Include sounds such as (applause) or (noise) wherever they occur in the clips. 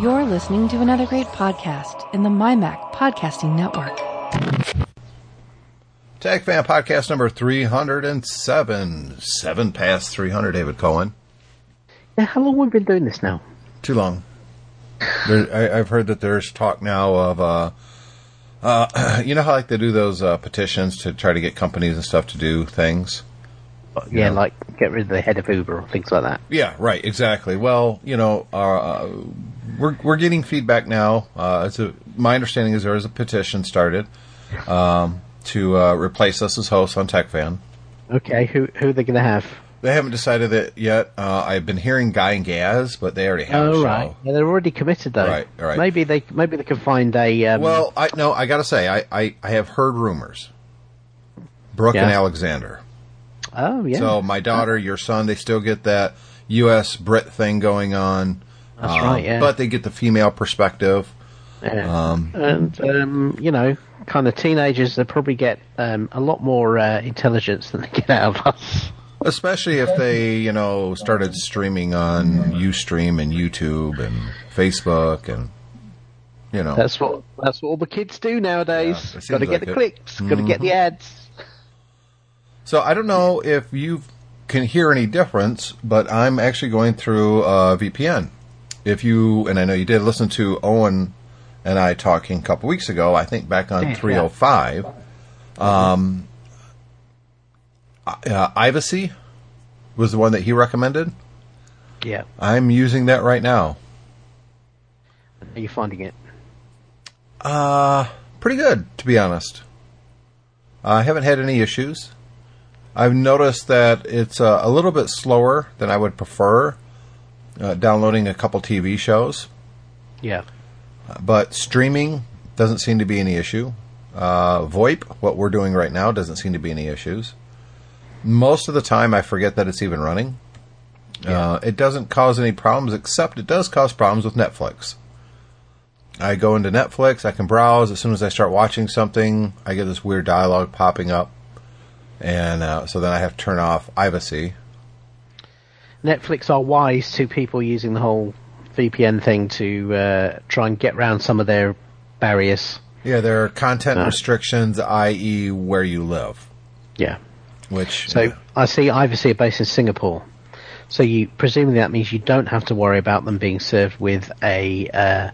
You're listening to another great podcast in the MyMac Podcasting Network. Tech Fan Podcast number 307. Seven past 300, David Cohen. Yeah, how long have we been doing this now? Too long. There, I, I've heard that there's talk now of, uh, uh, (clears throat) you know how like they do those uh, petitions to try to get companies and stuff to do things? Yeah, Yeah. like get rid of the head of Uber or things like that. Yeah, right, exactly. Well, you know, uh, we're we're getting feedback now. Uh, it's a, my understanding is there is a petition started um, to uh, replace us as hosts on TechFan. Okay, who who are they going to have? They haven't decided it yet. Uh, I've been hearing Guy and Gaz, but they already have a Oh show. right, yeah, they're already committed though. Right, right. Maybe they maybe they can find a. Um, Well, I no, I gotta say, I, I, I have heard rumors. Brooke and Alexander. oh yeah, So my daughter, your son, they still get that U.S. Brit thing going on. That's Um, right, yeah. But they get the female perspective. Yeah. Um, and um, you know, kind of teenagers they probably get um, a lot more uh, intelligence than they get out of us. Especially if they, you know, started streaming on UStream and YouTube and Facebook and, you know. That's what that's what all the kids do nowadays. Yeah, got to get like the it. clicks. Got to get the ads. So I don't know if you can hear any difference, but I'm actually going through uh, VPN. If you, and I know you did listen to Owen and I talking a couple weeks ago, I think back on 305, um, uh, Ivacy was the one that he recommended. Yeah, I'm using that right now. are you finding it? Uh, pretty good, to be honest. I haven't had any issues. I've noticed that it's uh, a little bit slower than I would prefer uh, downloading a couple TV shows, Yeah. but streaming doesn't seem to be any issue. Uh, VoIP, what we're doing right now, doesn't seem to be any issues. Most of the time, I forget that it's even running. Uh, it doesn't cause any problems, except it does cause problems with Netflix. I go into Netflix, I can browse. As soon as I start watching something, I get this weird dialogue popping up. And uh, so then I have to turn off Ivacy. Netflix are wise to people using the whole VPN thing to uh, try and get around some of their barriers. Yeah, there are content Uh. restrictions, i.e., where you live. Yeah. Which So I see Ivacy are based in Singapore. So you presumably that means you don't have to worry about them being served with a uh,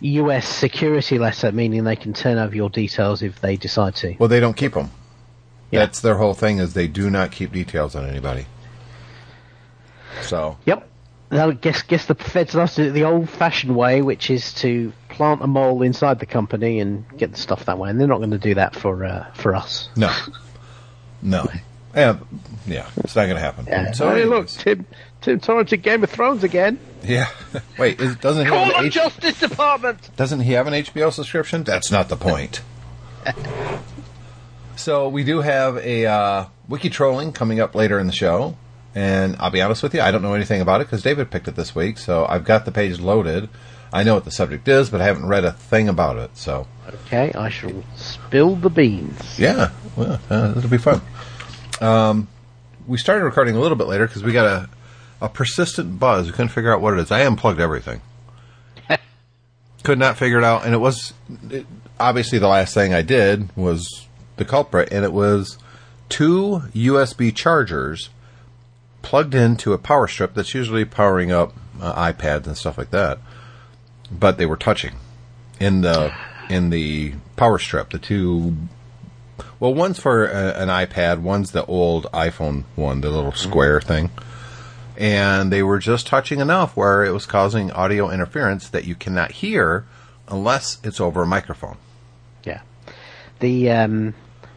U.S. security letter, meaning they can turn over your details if they decide to. well, they don't keep them. Yeah. That's their whole thing is they do not keep details on anybody. So Yep. I guess guess the feds love to it the old-fashioned way, which is to plant a mole inside the company and get the stuff that way, and they're not going to do that for uh, for us. no, no, yeah, yeah, it's not going to happen. So hey, look. Tim Tim Torrance in Game of Thrones again. yeah. (laughs) Wait, is, doesn't he Call have an the H- Justice Department. doesn't he have an HBO subscription? That's not the point. (laughs) so we do have a uh, wiki trolling coming up later in the show, and I'll be honest with you, I don't know anything about it because David picked it this week. So I've got the page loaded. I know what the subject is, but I haven't read a thing about it. So Okay, I shall spill the beans. yeah, well, uh, it'll be fun. Um, we started recording a little bit later because we got a a persistent buzz. We couldn't figure out what it is. I unplugged everything. (laughs) Could not figure it out, and it was it, obviously the last thing I did was the culprit, and it was two USB chargers plugged into a power strip that's usually powering up uh, iPads and stuff like that. But they were touching in the in the power strip. The two well, one's for a, an iPad, one's the old iPhone one, the little square thing. And they were just touching enough where it was causing audio interference that you cannot hear unless it's over a microphone. Yeah. The um,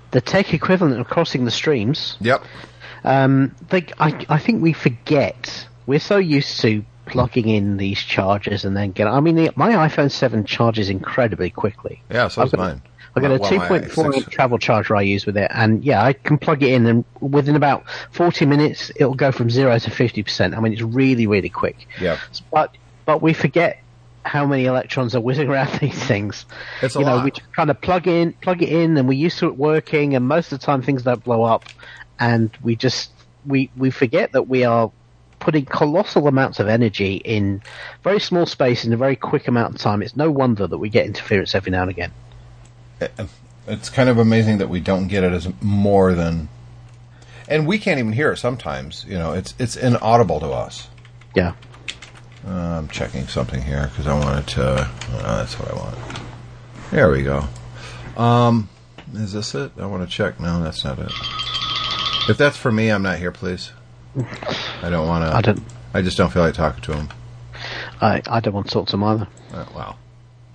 the tech equivalent of crossing the streams. Yep. Um, they, I, I think we forget. We're so used to plugging in these chargers and then get. I mean, the, my iPhone seven charges incredibly quickly. Yeah, so I've is got- mine. I've got a Well, my 2.4 six- inch travel charger I use with it, and yeah, I can plug it in, and within about 40 minutes, it'll go from zero to 50%. I mean, it's really, really quick. Yep. But but we forget how many electrons are whizzing around (laughs) these things. It's a you know, lot. we kind of plug in, plug it in, and we're used to it working, and most of the time things don't blow up, and we just we we forget that we are putting colossal amounts of energy in very small space in a very quick amount of time. It's no wonder that we get interference every now and again. It's kind of amazing that we don't get it as more than, and we can't even hear it sometimes. You know, it's it's inaudible to us. Yeah. Uh, I'm checking something here because I wanted to. Uh, that's what I want. There we go. Um, is this it? I want to check. No, that's not it. If that's for me, I'm not here, please. I don't want to. I don't. I just don't feel like talking to him. I, I don't want to talk to him either. Uh, wow.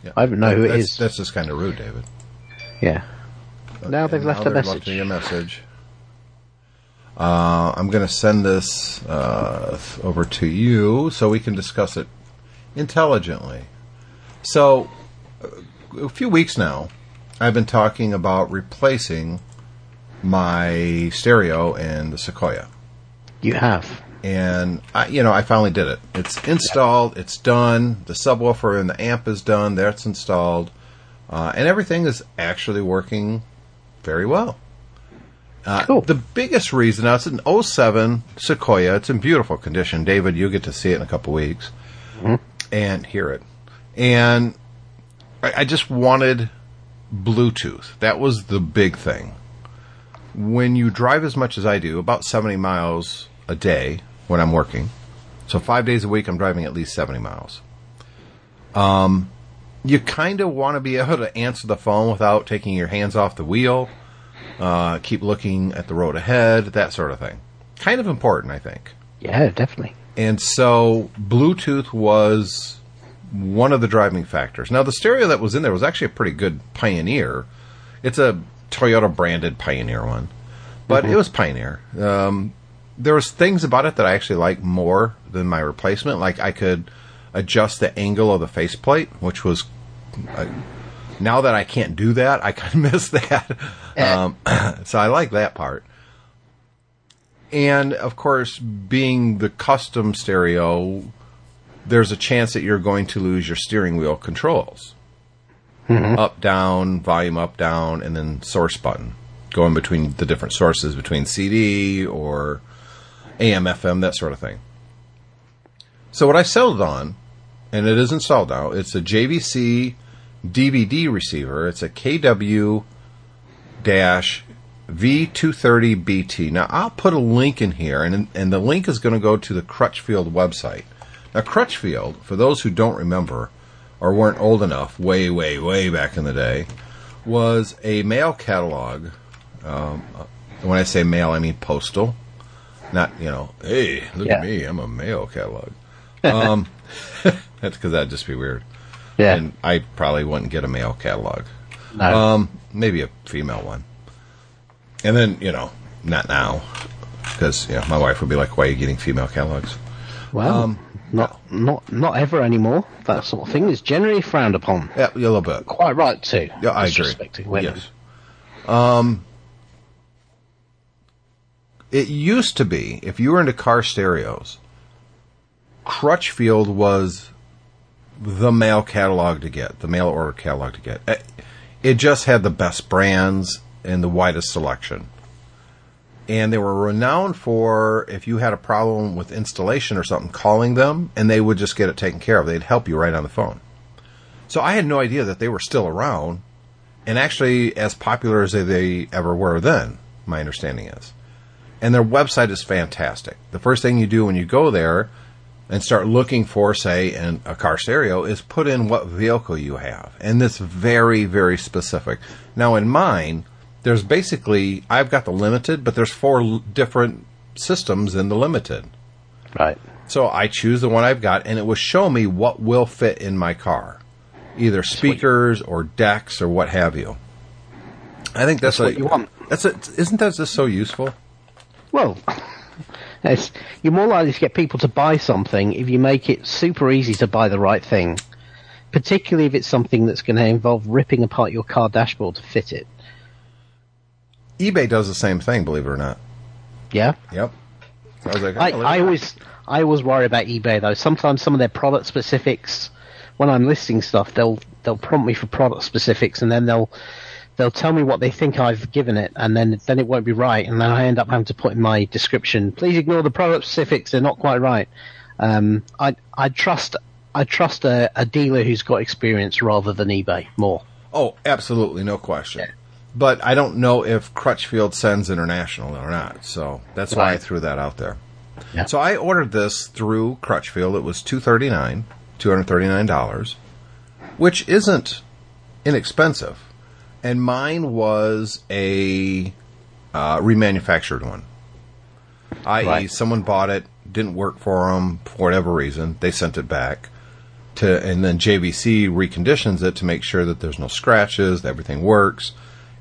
Yeah. I don't know who it that's, is. That's just kind of rude, David. Yeah. Now they've left now a message. left me a message. Uh, I'm going to send this uh, over to you so we can discuss it intelligently. So, a few weeks now, I've been talking about replacing my stereo in the Sequoia. You have. And I, you know, I finally did it. It's installed. It's done. The subwoofer and the amp is done. That's installed, uh, and everything is actually working very well. Uh, Cool. The biggest reason now it's an 07 Sequoia. It's in beautiful condition. David, you get to see it in a couple weeks and hear it. And I, I just wanted Bluetooth. That was the big thing. When you drive as much as I do, about 70 miles a day when I'm working, so five days a week, I'm driving at least 70 miles. Um, you kind of want to be able to answer the phone without taking your hands off the wheel, uh, keep looking at the road ahead, that sort of thing. Kind of important, I think. Yeah, definitely. And so Bluetooth was one of the driving factors. Now the stereo that was in there was actually a pretty good Pioneer. It's a Toyota branded Pioneer one, but it was Pioneer. Um, there was things about it that I actually like more than my replacement. Like I could adjust the angle of the faceplate, which was I, now that I can't do that, I kind of (laughs) miss that. Um, (clears throat) so I like that part. And of course, being the custom stereo, there's a chance that you're going to lose your steering wheel controls. Mm-hmm. Up, down, volume up, down, and then source button. Going between the different sources, between CD or AM, FM, that sort of thing. So what I settled on, and it is installed now, it's a JVC DVD receiver. It's a KW dash V230BT. Now, I'll put a link in here, and, and the link is going to go to the Crutchfield website. Now, Crutchfield, for those who don't remember or weren't old enough, way, way, way back in the day, was a mail catalog. Um, uh, when I say mail, I mean postal. Not, you know, hey, look Yeah. at me, I'm a mail catalog. (laughs) Um, (laughs) that's because that'd just be weird. Yeah. And I probably wouldn't get a male catalog. no. Um, maybe a female one. And then, you know, not now. Because, you know, my wife would be like, why are you getting female catalogs? well, um, not not not ever anymore. That sort of thing is generally frowned upon. Yeah, a little bit. Quite right too. Yeah, I agree. Women. Yes. Um, it used to be, if you were into car stereos, Crutchfield was the mail catalog to get, the mail order catalog to get. It- It just had the best brands and the widest selection. And they were renowned for if you had a problem with installation or something, calling them and they would just get it taken care of. They'd help you right on the phone. So I had no idea that they were still around and actually as popular as they, ever were then, my understanding is. And their website is fantastic. The first thing you do when you go there and start looking for, say, in a car stereo is put in what vehicle you have. And it's very, very specific. Now, in mine, there's basically, I've got the limited, but there's four l- different systems in the limited. Right. So I choose the one I've got, and it will show me what will fit in my car, either speakers or decks or what have you. I think that's, That's what a- you want. That's a, isn't that just so useful? Well, (laughs) it's, you're more likely to get people to buy something if you make it super easy to buy the right thing. Particularly if it's something that's going to involve ripping apart your car dashboard to fit it. eBay does the same thing, believe it or not. Yeah. Yep. So I was like, oh, look I always I always worry about eBay though. Sometimes some of their product specifics, when I'm listing stuff, they'll they'll prompt me for product specifics, and then they'll they'll tell me what they think I've given it, and then then it won't be right, and then I end up having to put in my description. Please ignore the product specifics; they're not quite right. Um, I I trust I trust a, a dealer who's got experience rather than eBay more. Oh, absolutely, no question. But I don't know if Crutchfield sends international or not, so that's why I threw that out there. Yeah. So I ordered this through Crutchfield. It was two thirty nine, two hundred thirty nine dollars, which isn't inexpensive. And mine was a uh, remanufactured one. I.e., Right. someone bought it, didn't work for them for whatever reason. They sent it back to, and then JVC reconditions it to make sure that there's no scratches, that everything works.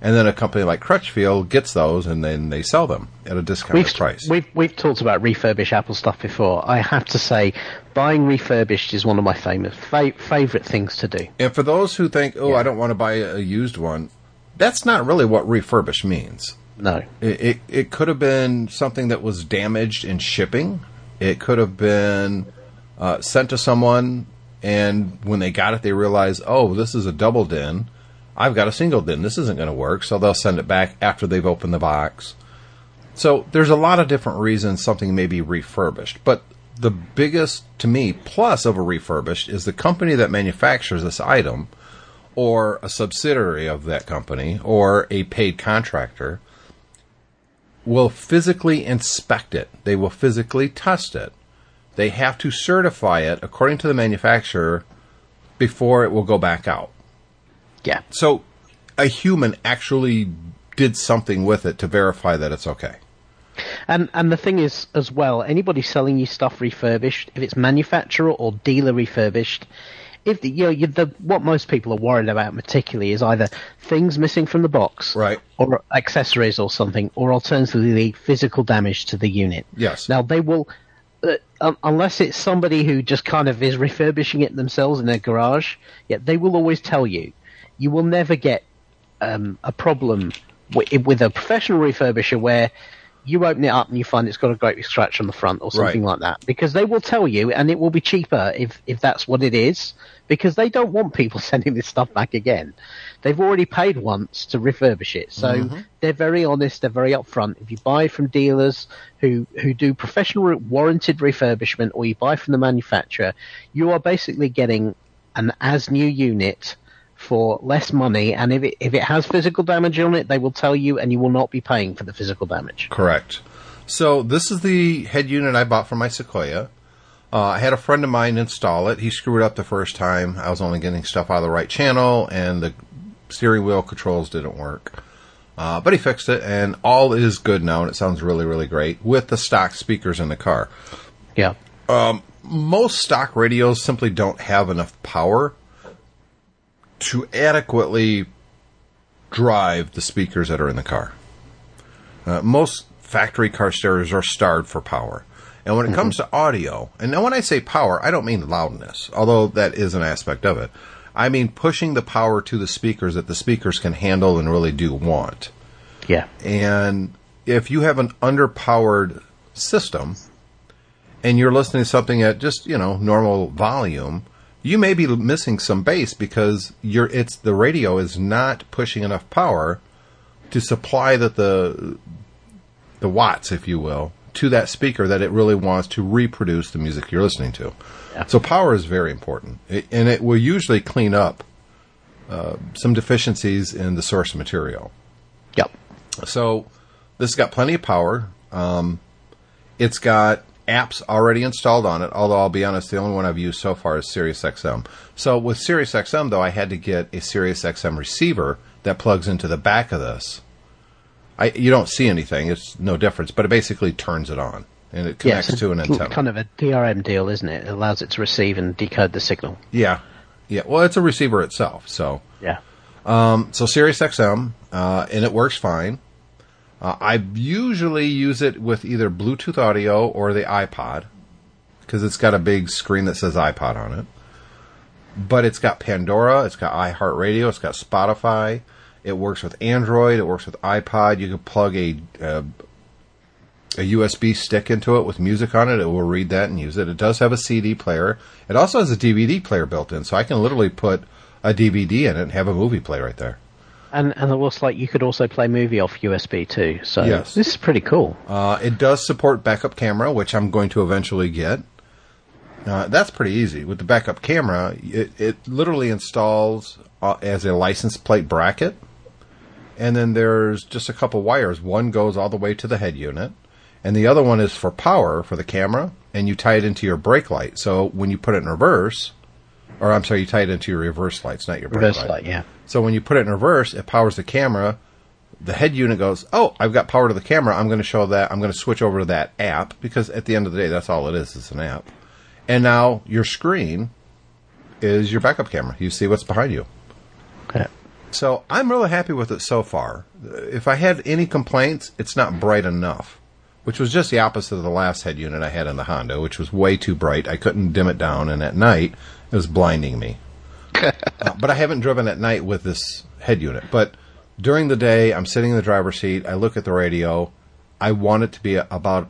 And then a company like Crutchfield gets those, and then they sell them at a discounted We've, price. we've we've talked about refurbished Apple stuff before. I have to say, buying refurbished is one of my famous fa- favorite things to do. And for those who think, oh, Yeah. I don't want to buy a used one, that's not really what refurbished means. No, It, it, it could have been something that was damaged in shipping. It could have been uh, sent to someone, and when they got it, they realized, oh, this is a double din. I've got a single din. This isn't going to work. So they'll send it back after they've opened the box. So there's a lot of different reasons something may be refurbished. But the biggest, to me, plus of a refurbished is the company that manufactures this item or a subsidiary of that company or a paid contractor will physically inspect it. They will physically test it. They have to certify it according to the manufacturer before it will go back out. Yeah, So a human actually did something with it to verify that it's okay. and and the thing is as well, anybody selling you stuff refurbished, if it's manufacturer or dealer refurbished, if the, you know you, the, what most people are worried about particularly is either things missing from the box, Right. or accessories or something, or alternatively physical damage to the unit. Yes. Now they will, uh, um, unless it's somebody who just kind of is refurbishing it themselves in their garage, yeah, they will always tell you. You will never get um, a problem with, with a professional refurbisher where you open it up and you find it's got a great scratch on the front or something Right. like that. Because they will tell you and it will be cheaper if if that's what it is. Because they don't want people (laughs) sending this stuff back again. They've already paid once to refurbish it. So they're very honest they're very upfront. If you buy from dealers who who do professional warranted refurbishment or you buy from the manufacturer you are basically getting an as new unit for less money, and if it if it has physical damage on it, they will tell you, and you will not be paying for the physical damage. Correct. So this is the head unit I bought for my Sequoia. Uh, I had a friend of mine install it. He screwed up the first time. I was only getting stuff out of the right channel, and the steering wheel controls didn't work. Uh, but he fixed it, and all is good now, and it sounds really, really great with the stock speakers in the car. Yeah, Most stock radios simply don't have enough power to adequately drive the speakers that are in the car. Uh, most factory car stereos are starved for power. And when it comes to audio, and now when I say power, I don't mean loudness, although that is an aspect of it. I mean pushing the power to the speakers that the speakers can handle and really do want. yeah, And if you have an underpowered system and you're listening to something at just, you know, normal volume, you may be missing some bass because you're it's the radio is not pushing enough power to supply that the the watts, if you will, to that speaker that it really wants to reproduce the music you're listening to. Yeah. So power is very important, it, and it will usually clean up uh, some deficiencies in the source material. yep, So this has got plenty of power. Um, it's got apps already installed on it. Although I'll be honest, the only one I've used so far is SiriusXM. So with SiriusXM, though, I had to get a SiriusXM receiver that plugs into the back of this. I you don't see anything; it's no difference, but it basically turns it on and it yeah. connects it's to an antenna. Kind of a DRM deal, isn't it? It allows it to receive and decode the signal. yeah, yeah. Well, it's a receiver itself, so. Yeah, So SiriusXM, uh, and it works fine. Uh, I usually use it with either Bluetooth audio or the iPod because it's got a big screen that says iPod on it. But it's got Pandora, it's got iHeartRadio, it's got Spotify. It works with Android. It works with iPod. You can plug a uh, a USB stick into it with music on it. It will read that and use it. It does have a CD player. It also has a DVD player built in, so I can literally put a DVD in it and have a movie play right there. And and it looks like you could also play movie off USB too. So Yes. this is pretty cool. Uh, it does support backup camera, which I'm going to eventually get. Uh, that's pretty easy. With the backup camera, it, it literally installs uh, as a license plate bracket. And then there's just a couple wires. One goes all the way to the head unit, and the other one is for power for the camera, and you tie it into your brake light. So when you put it in reverse, or I'm sorry, you tie it into your reverse lights, not your brake Reverse light. light, yeah. So when you put it in reverse, it powers the camera. The head unit goes, "Oh, I've got power to the camera. I'm going to show that. I'm going to switch over to that app because at the end of the day, that's all it is. It's an app." And now your screen is your backup camera. You see what's behind you. Yeah. So I'm really happy with it so far. If I had any complaints, it's not bright enough, which was just the opposite of the last head unit I had in the Honda, which was way too bright. I couldn't dim it down, and at night it was blinding me. Uh, but I haven't driven at night with this head unit. But during the day, I'm sitting in the driver's seat. I look at the radio. I want it to be about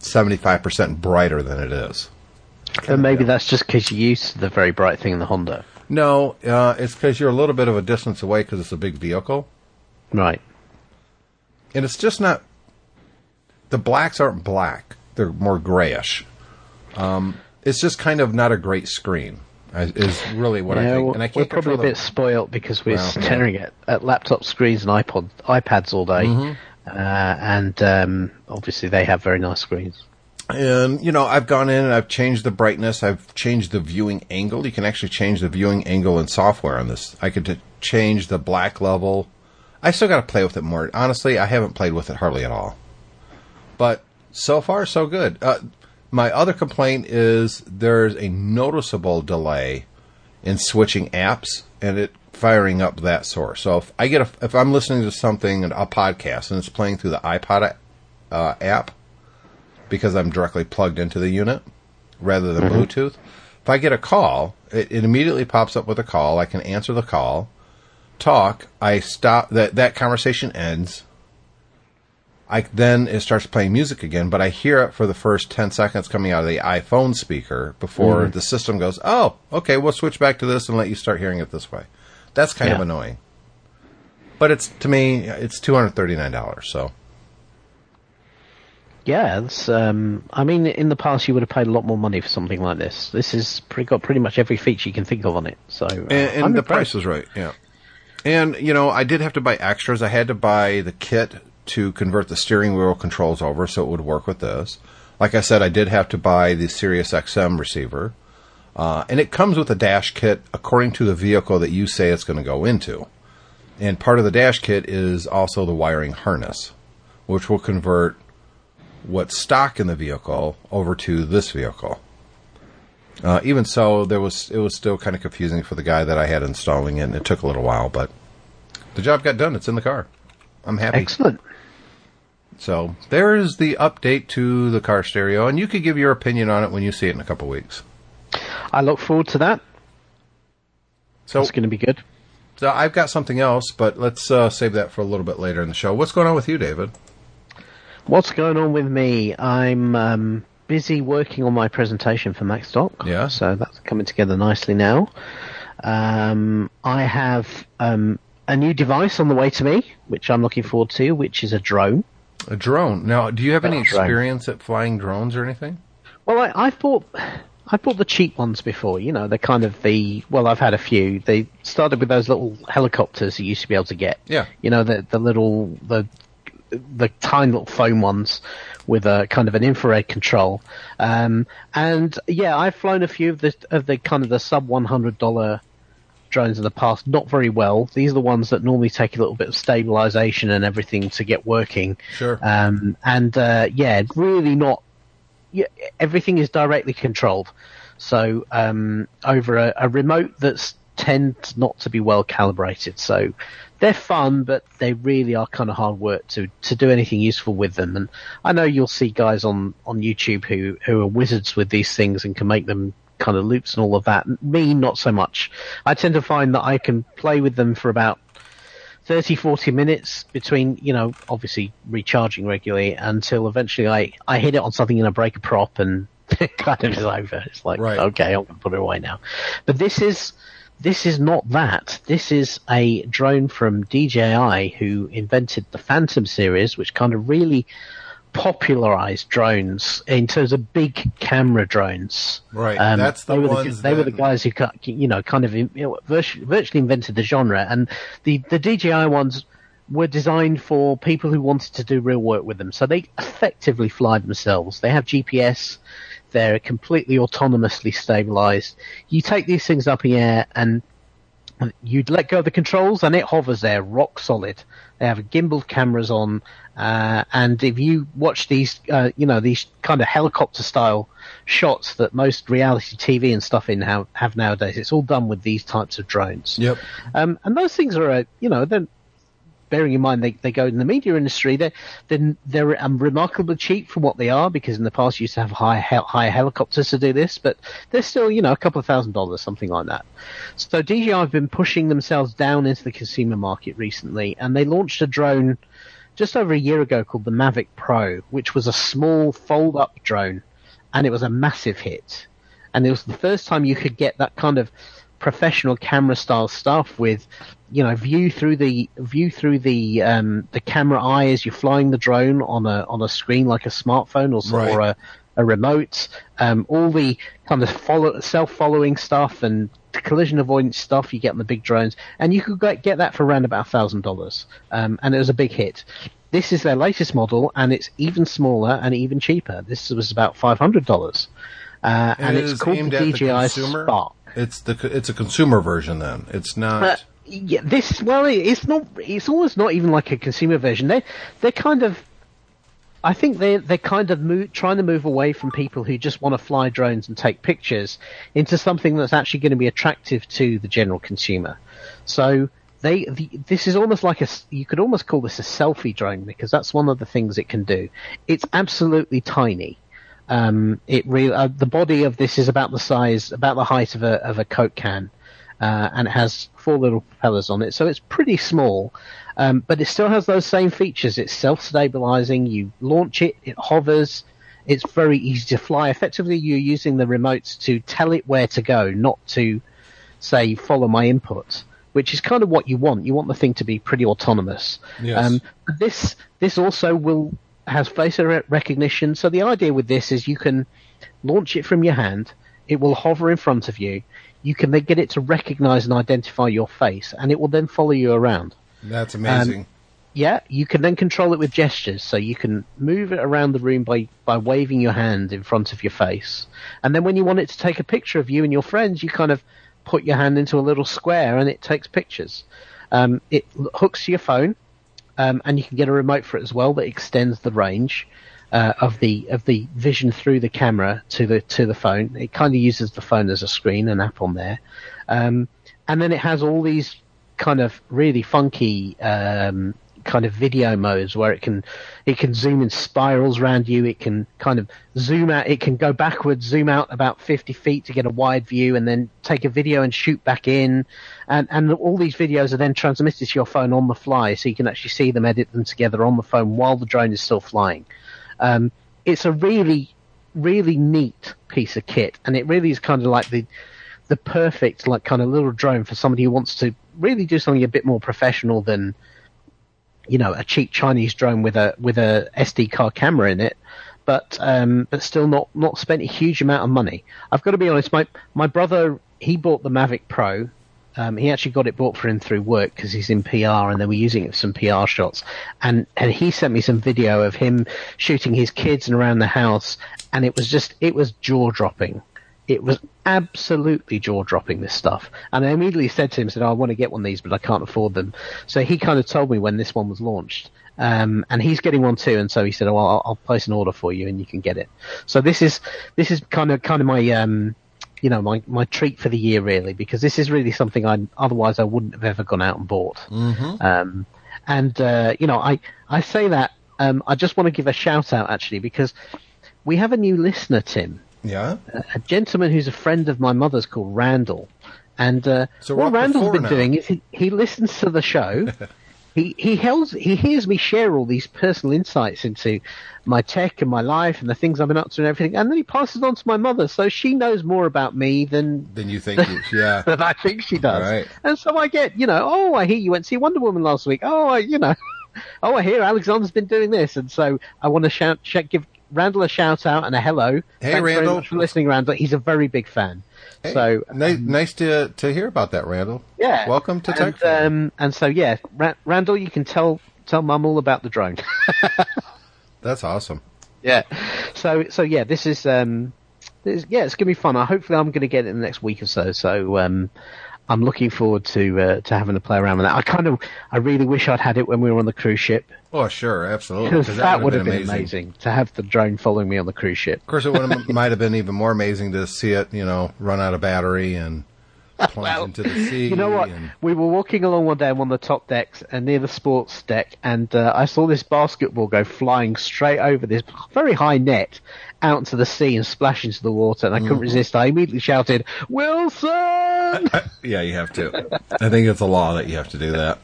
75% brighter than it is. And maybe that's just because you're used to the very bright thing in the Honda. No, uh, it's because you're a little bit of a distance away because it's a big vehicle. Right. and it's just not. The blacks aren't black; they're more grayish. Um, it's just kind of not a great screen. Is really what I think, and I we're probably a bit spoilt because we're Well, yeah. staring at, at laptop screens and iPod iPads all day, Mm-hmm. uh, and um, obviously they have very nice screens. and you know I've gone in and I've changed the brightness. I've changed the viewing angle. You can actually change the viewing angle in software on this. I could change the black level. I still got to play with it more. Honestly, I haven't played with it hardly at all. But so far, so good. Uh, my other complaint is there's a noticeable delay in switching apps and it firing up that source. So if I get a, if I'm listening to something, a podcast, and it's playing through the iPod uh, app because I'm directly plugged into the unit rather than Bluetooth. If I get a call, it, it immediately pops up with a call. I can answer the call, talk. I stop that that conversation ends. I then it starts playing music again, but I hear it for the first ten seconds coming out of the iPhone speaker before the system goes, "Oh, okay, we'll switch back to this and let you start hearing it this way." That's kind of annoying. But it's to me, it's two hundred thirty nine dollars. So Yeah, it's, um, I mean, in the past you would have paid a lot more money for something like this. This has pretty, got pretty much every feature you can think of on it. So, uh, and, and the impressed. price was right. Yeah, and you know, I did have to buy extras. I had to buy the kit to convert the steering wheel controls over so it would work with this. Like I said, I did have to buy the Sirius XM receiver, uh, and it comes with a dash kit according to the vehicle that you say it's going to go into. And part of the dash kit is also the wiring harness, which will convert what's stock in the vehicle over to this vehicle. Uh, even so, there was it was still kind of confusing for the guy that I had installing it, and it took a little while, but the job got done. It's in the car. I'm happy. Excellent. So there is the update to the car stereo, and you could give your opinion on it when you see it in a couple weeks. I look forward to that. So, It's going to be good. so I've got something else, but let's uh, save that for a little bit later in the show. What's going on with you, David? What's going on with me? I'm um, busy working on my presentation for MacStock. Yeah. So that's coming together nicely now. Um, I have um, a new device on the way to me, which I'm looking forward to, which is a drone. A drone. Now, do you have any experience at flying drones or anything? Well, I, I bought I bought the cheap ones before. You know, they're kind of the well, I've had a few. They started with those little helicopters you used to be able to get. Yeah. You know, the the little the the tiny little foam ones with a kind of an infrared control. Um, and yeah, I've flown a few of the of the kind of the sub one hundred dollar drones in the past. Not very well. These are the ones that normally take a little bit of stabilization and everything to get working. Sure. Um, and uh, yeah, really not. Yeah, everything is directly controlled. So um, over a, a remote that's tends not to be well calibrated. So they're fun, but they really are kind of hard work to to do anything useful with them. And I know you'll see guys on on YouTube who who are wizards with these things and can make them kind of loops and all of that. Me, not so much. I tend to find that I can play with them for about 30, 40 minutes between, you know, obviously recharging regularly until eventually I, I hit it on something and I break a prop and (laughs) it kind of is over. It's like, Right. okay, I'm going to put it away now. But this is, this is not that. This is a drone from DJI who invented the Phantom series, which kind of really popularized drones in terms of big camera drones. Right. Um, that's the they were ones The, they were the guys who, you know, kind of you know, virtually, virtually invented the genre, and the the DJI ones were designed for people who wanted to do real work with them. So they effectively fly themselves. They have GPS. They're completely autonomously stabilized. You take these things up in the air and you'd let go of the controls and it hovers there rock solid. They have gimbal cameras on, uh, and if you watch these, uh, you know, these kind of helicopter style shots that most reality TV and stuff in have, have nowadays, it's all done with these types of drones. Yep. Um, and those things are, uh, you know, they're, bearing in mind they, they go in the media industry, they're, they're, they're um, remarkably cheap for what they are because in the past you used to have high, hire helicopters to do this, but they're still, you know, a couple of thousand dollars, something like that. So DJI have been pushing themselves down into the consumer market recently and they launched a drone just over a year ago called the Mavic Pro, which was a small fold up drone and it was a massive hit. And it was the first time you could get that kind of professional camera style stuff with, you know, view through the view through the um, the camera eye as you're flying the drone on a on a screen like a smartphone or, Right. or a a remote, um, all the kind of follow, self-following stuff and collision avoidance stuff you get on the big drones, and you could get, get that for around about thousand dollars, um, and it was a big hit. This is their latest model, and it's even smaller and even cheaper. This was about five hundred dollars, uh, and, it it's called the DJI? Spark. It's the it's a consumer version then. It's not. Uh, yeah, this well, it's not. It's almost not even like a consumer version. They they're kind of. I think they they're kind of trying to move away from people who just want to fly drones and take pictures into something that's actually going to be attractive to the general consumer. So they the, this is almost like a you could almost call this a selfie drone because that's one of the things it can do. It's absolutely tiny. Um, it re- uh, the body of this is about the size, about the height of a of a Coke can, uh, and it has four little propellers on it, so it's pretty small. Um, but it still has those same features. It's self-stabilizing. You launch it, it hovers. It's very easy to fly. Effectively, you're using the remotes to tell it where to go, not to say follow my input, which is kind of what you want. You want the thing to be pretty autonomous. Yes. Um, this this also will has face recognition. So the idea with this is you can launch it from your hand. It will hover in front of you. You can then get it to recognize and identify your face, and it will then follow you around. That's amazing. Yeah, you can then control it with gestures, so you can move it around the room by, by waving your hand in front of your face. And then when you want it to take a picture of you and your friends, you kind of put your hand into a little square and it takes pictures. Um, it hooks to your phone, um, and you can get a remote for it as well that extends the range uh, of the of the vision through the camera to the to the phone. It kind of uses the phone as a screen, an app on there, um, and then it has all these kind of really funky um, kind of video modes where it can it can zoom in spirals around you. It can kind of zoom out. It can go backwards, zoom out about fifty feet to get a wide view, and then take a video and shoot back in. And and all these videos are then transmitted to your phone on the fly, so you can actually see them, edit them together on the phone while the drone is still flying. Um, it's a really really neat piece of kit, and it really is kind of like the the perfect like kind of little drone for somebody who wants to really do something a bit more professional than you know a cheap Chinese drone with a with a SD card camera in it, but um, but still not not spent a huge amount of money. I've got to be honest. My my brother he bought the Mavic Pro. Um, he actually got it bought for him through work because he's in PR and they were using it for some PR shots. And and he sent me some video of him shooting his kids and around the house, and it was just it was jaw dropping it was absolutely jaw dropping this stuff. And I immediately said to him, said, oh, I want to get one of these, but I can't afford them. So he kind of told me when this one was launched. Um, and he's getting one too. And so he said, oh, I'll, I'll place an order for you and you can get it. So this is, this is kind of, kind of my, um, you know, my, my treat for the year really, because this is really something I, otherwise I wouldn't have ever gone out and bought. Mm-hmm. Um, and, uh, you know, I, I say that, um, I just want to give a shout out actually, because we have a new listener, Tim Yeah. a gentleman who's a friend of my mother's called Randall. And uh, So what Randall's been now. doing is he, he listens to the show, (laughs) he he helps he hears me share all these personal insights into my tech and my life and the things I've been up to and everything, and then he passes on to my mother, so she knows more about me than (laughs) Then you think, yeah. (laughs) than I think she does. Right. And so I get, you know, oh, I hear you went to see Wonder Woman last week. Oh, I, you know, oh, I hear Alexander's been doing this, and so I want to shout, shout give Randall a shout out and a hello. Hey, Thanks very Randall. much for listening, Randall. He's a very big fan. so nice, nice to to hear about that, Randall. yeah, Welcome to Tech. and, Fan. um, and so yeah, Ra- Randall, you can tell tell Mum all about the drone. (laughs) That's awesome. Yeah. So so yeah, this is um, this, yeah, it's gonna be fun. I hopefully I'm gonna get it in the next week or so. So um, I'm looking forward to uh, to having to play around with that. I kind of I really wish I'd had it when we were on the cruise ship Oh, sure, absolutely. because 'cause that, would would've have been amazing. to have the drone following me on the cruise ship. Of course, it would (laughs) might have been even more amazing to see it, you know, run out of battery and plunge Well, into the sea. (laughs) You know what? and- We were walking along one day on one of the top decks and near the sports deck, and uh, I saw this basketball go flying straight over this very high net out into the sea and splash into the water. And I couldn't resist. I immediately shouted, "Wilson!" (laughs) yeah, you have to. I think it's a law that you have to do that.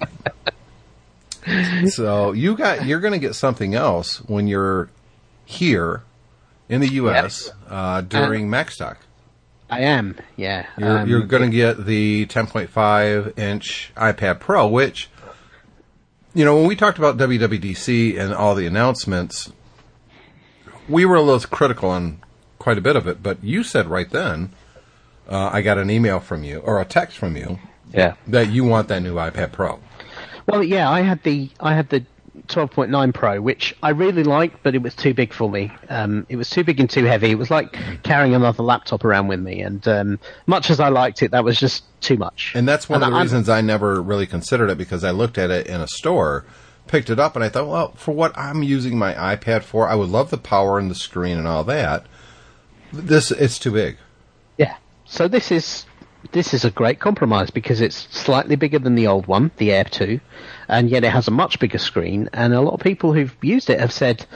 so you got you're going to get something else when you're here in the U.S. Uh, during MacStock. I am. Yeah. You're, Um, you're going to get the 10.5 inch iPad Pro, which, you know, when we talked about WWDC and all the announcements, we were a little critical on quite a bit of it. But you said right then, uh, I got an email from you or a text from you Yeah. that you want that new iPad Pro. Well, yeah. I had the I had the 12.9 Pro, which I really liked, but it was too big for me. Um, it was too big and too heavy. It was like carrying another laptop around with me, and um, much as I liked it, that was just too much. And that's one of the I'm- reasons I never really considered it because I looked at it in a store, picked it up, and I thought, well, for what I'm using my iPad for, I would love the power and the screen and all that. This it's too big. Yeah. So this is this is a great compromise because it's slightly bigger than the old one, the Air 2, and yet it has a much bigger screen. And a lot of people who've used it have said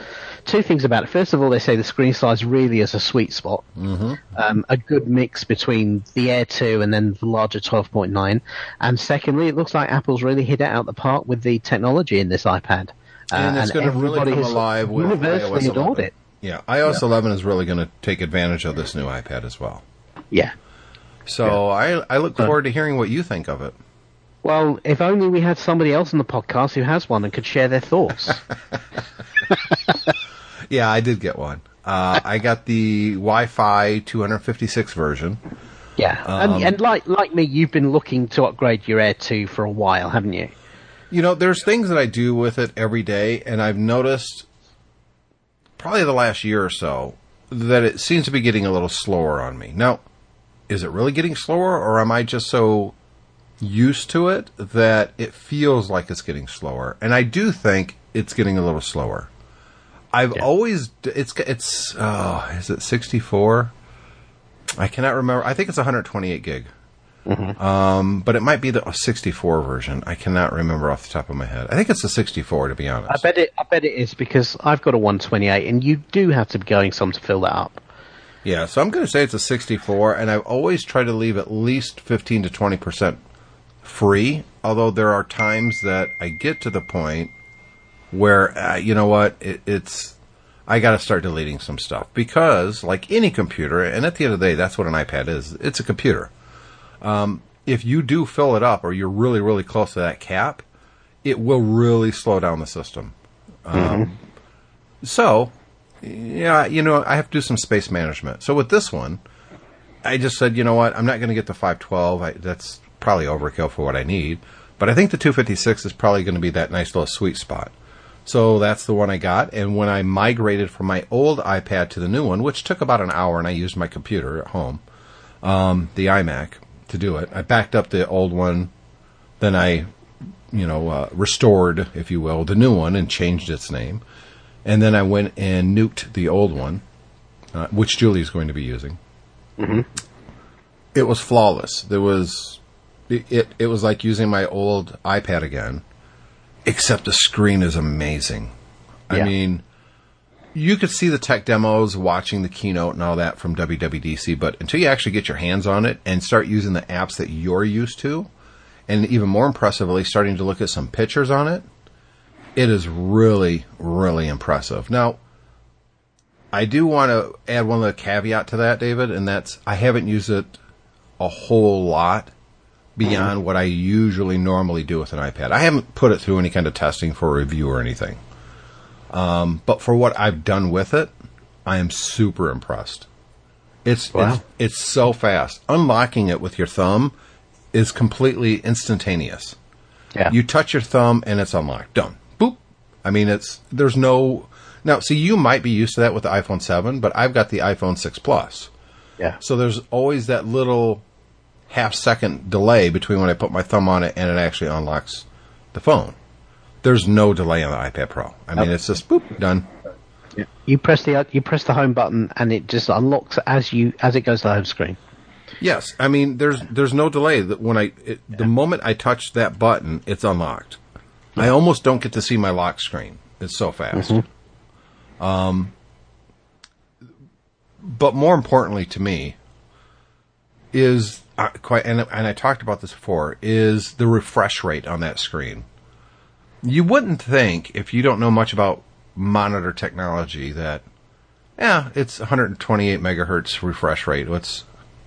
two things about it. First of all, they say the screen size really is a sweet spot, mm-hmm. um, a good mix between the Air 2 and then the larger 12.9. And secondly, it looks like Apple's really hit it out the park with the technology in this iPad. Uh, and it's going to really come alive with universally adored it. Yeah, iOS 11 is really going to take advantage of this new iPad as well. Yeah. So I I look forward to hearing what you think of it. Well, if only we had somebody else on the podcast who has one and could share their thoughts. (laughs) Yeah, I did get one. Uh, I got the Wi-Fi 256 version. yeah, Um, and, and like like me, you've been looking to upgrade your Air 2 for a while, haven't you? You know, there's things that I do with it every day, and I've noticed probably the last year or so that it seems to be getting a little slower on me. Now, is it really getting slower, or am I just so used to it that it feels like it's getting slower? And I do think it's getting a little slower. I've always it's it's oh is it 64? I cannot remember. I think it's 128 gig. Um, but it might be the 64 version. I cannot remember off the top of my head. I think it's the 64 to be honest. I bet it. I bet it is because I've got a 128, and you do have to be going some to fill that up. Yeah, so I'm going to say it's a 64, and I've always tried to leave at least 15 to 20 percent free. Although there are times that I get to the point where uh, you know what, it, it's I got to start deleting some stuff because, like any computer, and at the end of the day, that's what an iPad is. It's a computer. Um, if you do fill it up, or you're really, really close to that cap, it will really slow down the system. Um, so, yeah, you know, I have to do some space management. So with this one, I just said, you know what, I'm not going to get the 512. I, that's probably overkill for what I need. But I think the 256 is probably going to be that nice little sweet spot. So that's the one I got. And when I migrated from my old iPad to the new one, which took about an hour, and I used my computer at home, um, the iMac, to do it, I backed up the old one. Then I, you know, uh, restored, if you will, the new one and changed its name. And then I went and nuked the old one, uh, which Julie's going to be using. It was flawless. There was, it, it, it was like using my old iPad again, except the screen is amazing. I Yeah. mean, you could see the tech demos, watching the keynote and all that from WWDC, but until you actually get your hands on it and start using the apps that you're used to, and even more impressively, starting to look at some pictures on it, it is really, really impressive. Now, I do want to add one little caveat to that, David, and that's I haven't used it a whole lot beyond what I usually normally do with an iPad. I haven't put it through any kind of testing for review or anything. Um, but for what I've done with it, I am super impressed. It's, wow. it's it's so fast. Unlocking it with your thumb is completely instantaneous. Yeah. You touch your thumb and it's unlocked. Done. Boop. I mean, it's there's no now. See, you might be used to that with the iPhone Seven, but I've got the iPhone Six Plus. Yeah. So there's always that little half second delay between when I put my thumb on it and it actually unlocks the phone. There's no delay on the iPad Pro. I mean, it's just boop done. You press the you press the home button and it just unlocks as you as it goes to the home screen. Yes, I mean there's there's no delay. That when I it, yeah. the moment I touch that button, it's unlocked. Yeah. I almost don't get to see my lock screen. It's so fast. Mm-hmm. Um, but more importantly to me is uh, quite and and I talked about this before is the refresh rate on that screen. You wouldn't think if you don't know much about monitor technology that, yeah, it's 128 megahertz refresh rate. What's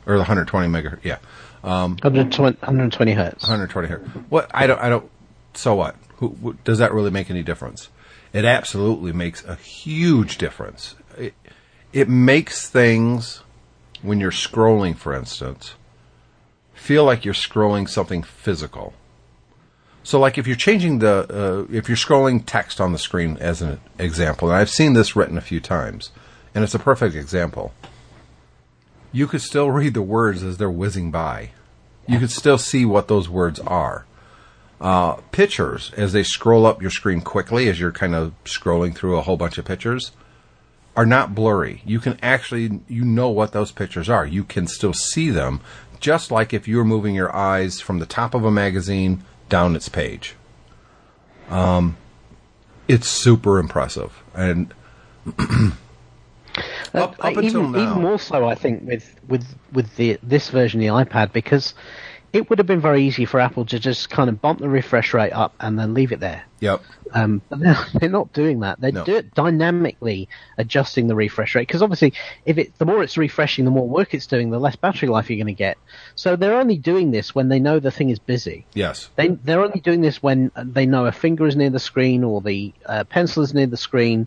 or the 120 megahertz? Yeah, um, 120, 120 hertz. 120 hertz. What I don't I don't. So what? Who, who, does that really make any difference? It absolutely makes a huge difference. It, it makes things when you're scrolling, for instance, feel like you're scrolling something physical. So, like if you're changing the, uh, if you're scrolling text on the screen as an example, and I've seen this written a few times, and it's a perfect example. You could still (laughs) read the words as they're whizzing by. You could still see what those words are. Uh, pictures, as they scroll up your screen quickly, as you're kind of scrolling through a whole bunch of pictures, are not blurry. You can actually, you know what those pictures are. You can still see them, just like if you were moving your eyes from the top of a magazine down its page. Um, it's super impressive, and (clears throat) up, up even, now, even more so, I think with with with the this version of the iPad because it would have been very easy for Apple to just kind of bump the refresh rate up and then leave it there. Yep. Um, but they're, (laughs) they're not doing that. They no. do it dynamically, adjusting the refresh rate. Because obviously, if it the more it's refreshing, the more work it's doing, the less battery life you're going to get. So they're only doing this when they know the thing is busy. Yes. They they're only doing this when they know a finger is near the screen, or the uh, pencil is near the screen,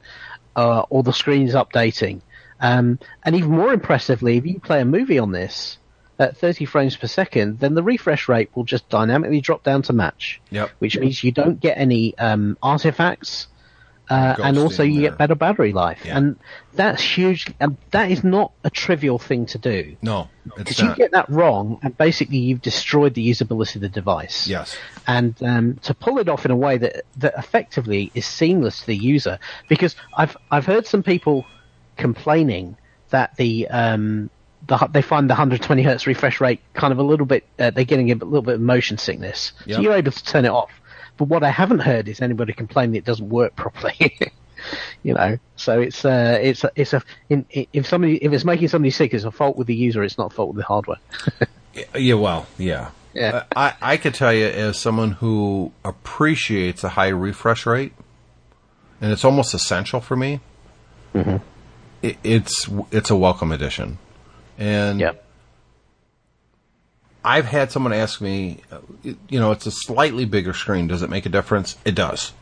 uh, or the screen is updating. Um, and even more impressively, if you play a movie on this, at 30 frames per second, then the refresh rate will just dynamically drop down to match. Yep. Which means you don't get any um, artifacts, uh, and also you there. get better battery life. Yeah. And that's huge. And that is not a trivial thing to do. No, because you get that wrong, and basically you've destroyed the usability of the device. Yes. And um, to pull it off in a way that that effectively is seamless to the user, because I've I've heard some people complaining that the um, the, they find the 120 hertz refresh rate kind of a little bit, uh, they're getting a little bit of motion sickness. Yep. So you're able to turn it off. But what I haven't heard is anybody complaining it doesn't work properly. (laughs) you know, so it's uh, it's it's a in, if somebody if it's making somebody sick, it's a fault with the user. It's not a fault with the hardware. (laughs) yeah, well, yeah, yeah. I I could tell you as someone who appreciates a high refresh rate, and it's almost essential for me. Mm-hmm. It, it's it's a welcome addition. And yep. I've had someone ask me, you know, it's a slightly bigger screen. Does it make a difference? It does.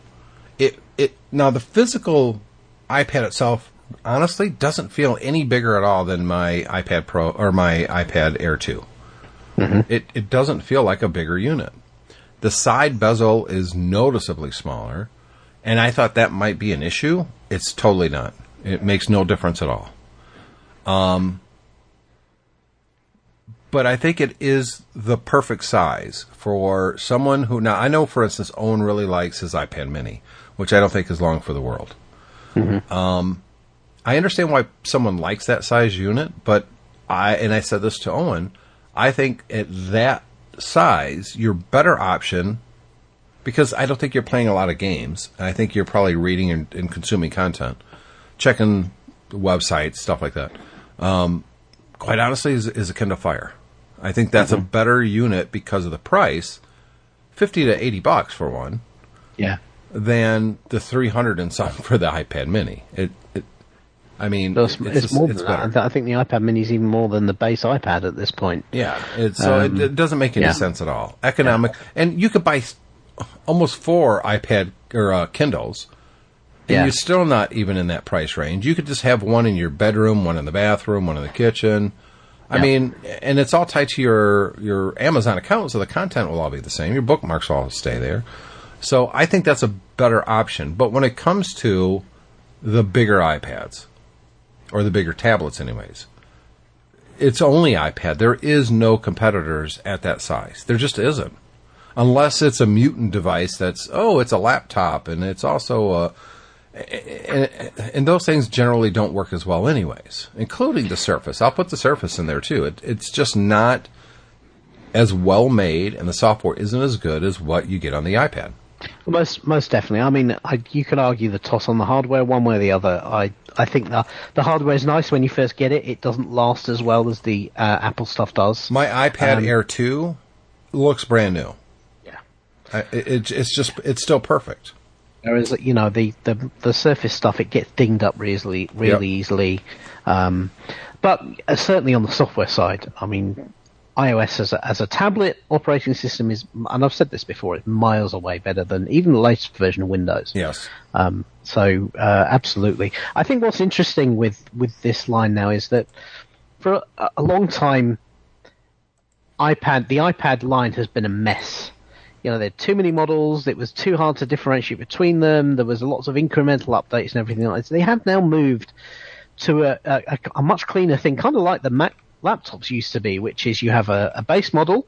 It it now the physical iPad itself honestly doesn't feel any bigger at all than my iPad Pro or my iPad Air 2. Mm-hmm. It it doesn't feel like a bigger unit. The side bezel is noticeably smaller, and I thought that might be an issue. It's totally not. It makes no difference at all. Um, but I think it is the perfect size for someone who now I know, for instance, Owen really likes his iPad Mini, which I don't think is long for the world. Mm-hmm. Um, I understand why someone likes that size unit, but I and I said this to Owen, I think at that size, your better option because I don't think you're playing a lot of games. I think you're probably reading and, and consuming content, checking websites, stuff like that. Um, quite honestly, is, is a Kindle Fire. I think that's mm-hmm. a better unit because of the price fifty to eighty bucks for one Yeah. than the three hundred and some (laughs) for the iPad Mini. It, it I mean, Well, It's, it's, it's just- more it's than better. that. I think the iPad Mini is even more than the base iPad at this point. Yeah, it's, so it, it doesn't make any yeah. sense at all. Economic, and you could buy almost four iPad or uh, Kindles, and Yeah. you're still not even in that price range. You could just have one in your bedroom, one in the bathroom, one in the kitchen. I Yeah. mean, and it's all tied to your your Amazon account, so the content will all be the same. Your bookmarks will all stay there. So I think that's a better option. But when it comes to the bigger iPads or the bigger tablets, anyways, it's only iPad. There is no competitors at that size. There just isn't. Unless it's a mutant device that's, oh, it's a laptop and it's also a. And, and those things generally don't work as well, anyways, including the Surface. I'll put the Surface in there too. It, it's just not as well made, and the software isn't as good as what you get on the iPad. Most most definitely. I mean, I, you could argue the toss on the hardware one way or the other. I I think the the hardware is nice when you first get it. It doesn't last as well as the uh, Apple stuff does. My iPad Um, Air 2 looks brand new. Yeah. I, it, it's just, it's still perfect. Whereas you know the, the the Surface stuff, it gets dinged up really easily, really Yep. easily. Um, but uh, certainly on the software side, I mean, iOS as a, as a tablet operating system is, and I've said this before, it's miles away better than even the latest version of Windows. Yes. Um, so uh, absolutely, I think what's interesting with with this line now is that for a, a long time, iPad the iPad line has been a mess. You know, there are too many models. It was too hard to differentiate between them. There was lots of incremental updates and everything like this. They have now moved to a, a, a much cleaner thing, kind of like the Mac laptops used to be, which is you have a, a base model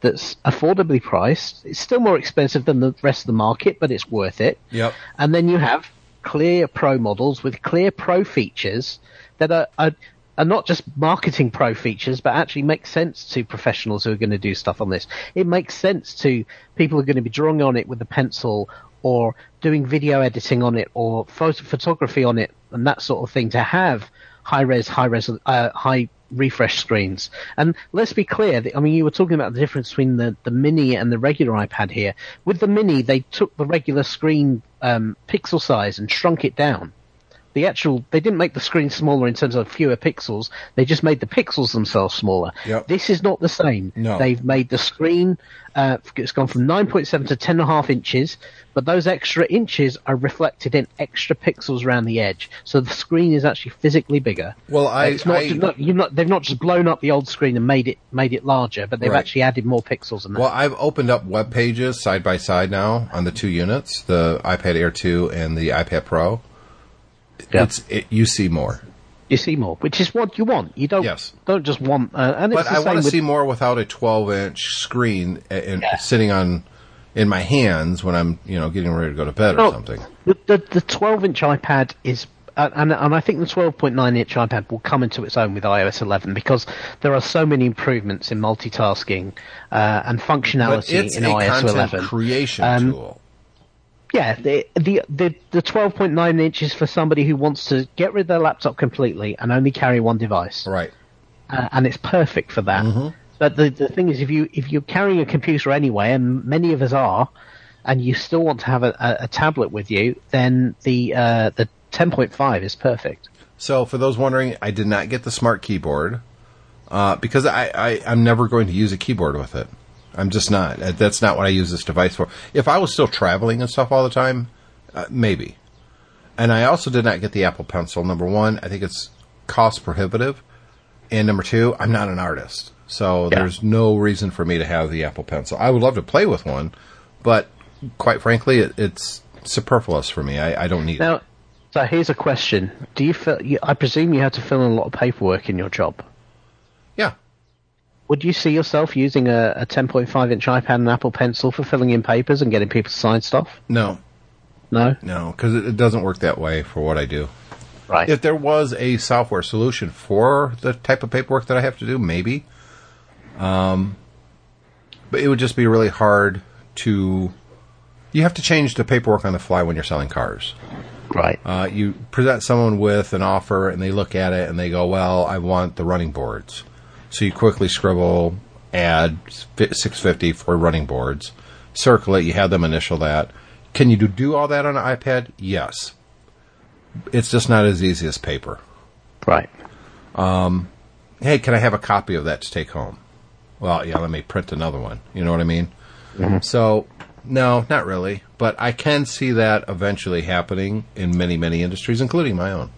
that's affordably priced. It's still more expensive than the rest of the market, but it's worth it. Yep. And then you have clear pro models with clear pro features that are, are, are not just marketing pro features, but actually make sense to professionals who are going to do stuff on this. It makes sense to people who are going to be drawing on it with a pencil or doing video editing on it or photo- photography on it and that sort of thing to have high res, high res, uh, high refresh screens. And let's be clear, I mean, you were talking about the difference between the, the mini and the regular iPad here. With the mini, they took the regular screen um, pixel size and shrunk it down. The actual, they didn't make the screen smaller in terms of fewer pixels. They just made the pixels themselves smaller. Yep. This is not the same. No. They've made the screen, uh, it's gone from 9.7 to 10.5 inches, but those extra inches are reflected in extra pixels around the edge. So the screen is actually physically bigger. Well, I, It's not, I not, not, they've not just blown up the old screen and made it made it larger, but they've Right. actually added more pixels in that. well, I've opened up web pages side by side now on the two units, the iPad Air 2 and the iPad Pro. Yeah. It's it, you see more, you see more, which is what you want. You don't Yes. don't just want. Uh, and but the I want to see more without a 12 inch screen and Yeah. sitting on in my hands when I'm you know getting ready to go to bed or something. The, the, the 12 inch iPad is, uh, and, and I think the 12.9 inch iPad will come into its own with iOS 11 because there are so many improvements in multitasking uh, and functionality in iOS content 11. creation Um, tool. Yeah, the the the, the 12.9 inch is for somebody who wants to get rid of their laptop completely and only carry one device. Right. uh, and it's perfect for that. But the the thing is, if you if you're carrying a computer anyway, and many of us are, and you still want to have a, a, a tablet with you, then the uh, the 10.5 is perfect. So, for those wondering, I did not get the smart keyboard uh, because I, I, I'm never going to use a keyboard with it. I'm just not. Uh, That's not what I use this device for. If I was still traveling and stuff all the time, uh, maybe. And I also did not get the Apple Pencil. Number one, I think it's cost prohibitive. And number two, I'm not an artist. So Yeah. there's no reason for me to have the Apple Pencil. I would love to play with one, but quite frankly, it, it's superfluous for me. I, I don't need it. Now, so here's a question: Do you feel? You, I presume you have to fill in a lot of paperwork in your job. Would you see yourself using a, a 10.5 inch iPad and Apple Pencil for filling in papers and getting people to sign stuff? No, No, no, because it, it doesn't work that way for what I do. right? If there was a software solution for the type of paperwork that I have to do, maybe. Um, but it would just be really hard to. You have to change the paperwork on the fly when you're selling cars. right. Uh, you present someone with an offer, and they look at it and they go, "Well, I want the running boards." So you quickly scribble, add six fifty for running boards, circle it. You have them initial that. Can you do, do all that on an iPad? Yes. It's just not as easy as paper. Right. Um, hey, can I have a copy of that to take home? Well, yeah, let me print another one. You know what I mean? Mm-hmm. So, no, not really. But I can see that eventually happening in many, many industries, including my own.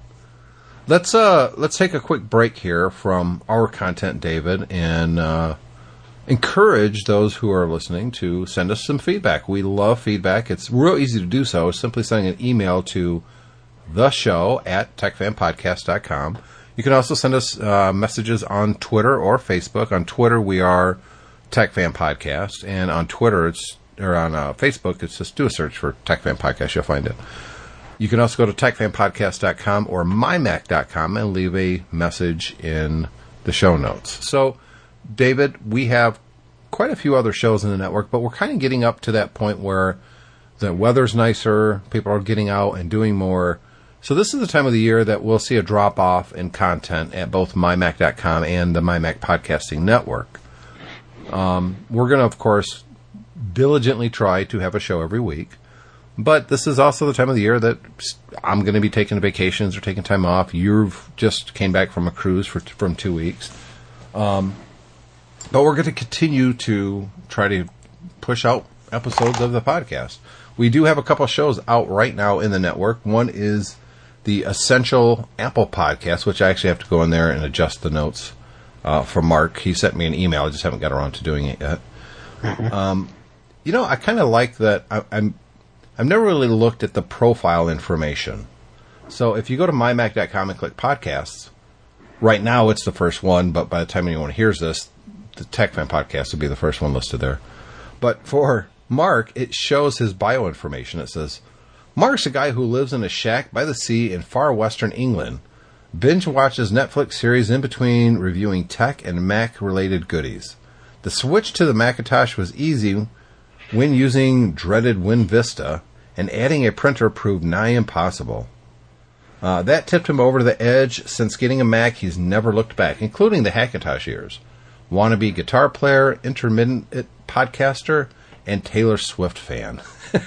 Let's uh let's take a quick break here from our content, David, and uh, encourage those who are listening to send us some feedback. We love feedback. It's real easy to do so. Simply sending an email to the show at techfanpodcast.com. You can also send us uh, messages on Twitter or Facebook. On Twitter, we are TechFan Podcast, and on Twitter, it's or on uh, Facebook, it's just do a search for TechFan Podcast. You'll find it. You can also go to techfanpodcast.com or mymac.com and leave a message in the show notes. So, David, we have quite a few other shows in the network, but we're kind of getting up to that point where the weather's nicer, people are getting out and doing more. So this is the time of the year that we'll see a drop off in content at both mymac.com and the MyMac Podcasting Network. Um, we're going to, of course, diligently try to have a show every week. But this is also the time of the year that I'm going to be taking vacations or taking time off. You've just came back from a cruise for from two weeks. Um, but we're going to continue to try to push out episodes of the podcast. We do have a couple of shows out right now in the network. One is the Essential Apple Podcast, which I actually have to go in there and adjust the notes uh, for Mark. He sent me an email. I just haven't got around to doing it yet. (laughs) Um, you know, I kind of like that. I, I'm I've never really looked at the profile information. So if you go to mymac.com and click podcasts, right now it's the first one, but by the time anyone hears this, the TechFan podcast will be the first one listed there. But for Mark, it shows his bio information. It says, Mark's a guy who lives in a shack by the sea in far western England. Binge watches Netflix series in between reviewing tech and Mac related goodies. The switch to the Macintosh was easy when using dreaded WinVista, and adding a printer proved nigh impossible. Uh, that tipped him over to the edge. Since getting a Mac, he's never looked back, including the Hackintosh years. Wannabe guitar player, intermittent podcaster, and Taylor Swift fan. (laughs)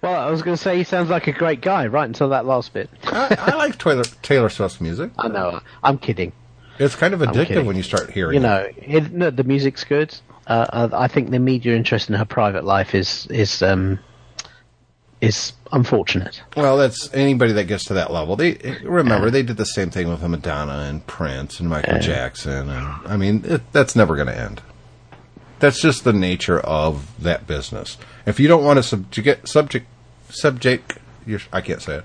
Well, I was going to say he sounds like a great guy right until that last bit. I, I like Taylor, Taylor Swift's music. I know. I'm kidding. It's kind of addictive when you start hearing You know, it, no, the music's good. Uh, I I think the media interest in her private life is is um, is unfortunate. Well, that's anybody that gets to that level. They remember they did the same thing with Madonna and Prince and Michael Jackson, and I mean it, that's never going to end. That's just the nature of that business. If you don't want to subject subject subject, you're, I can't say it.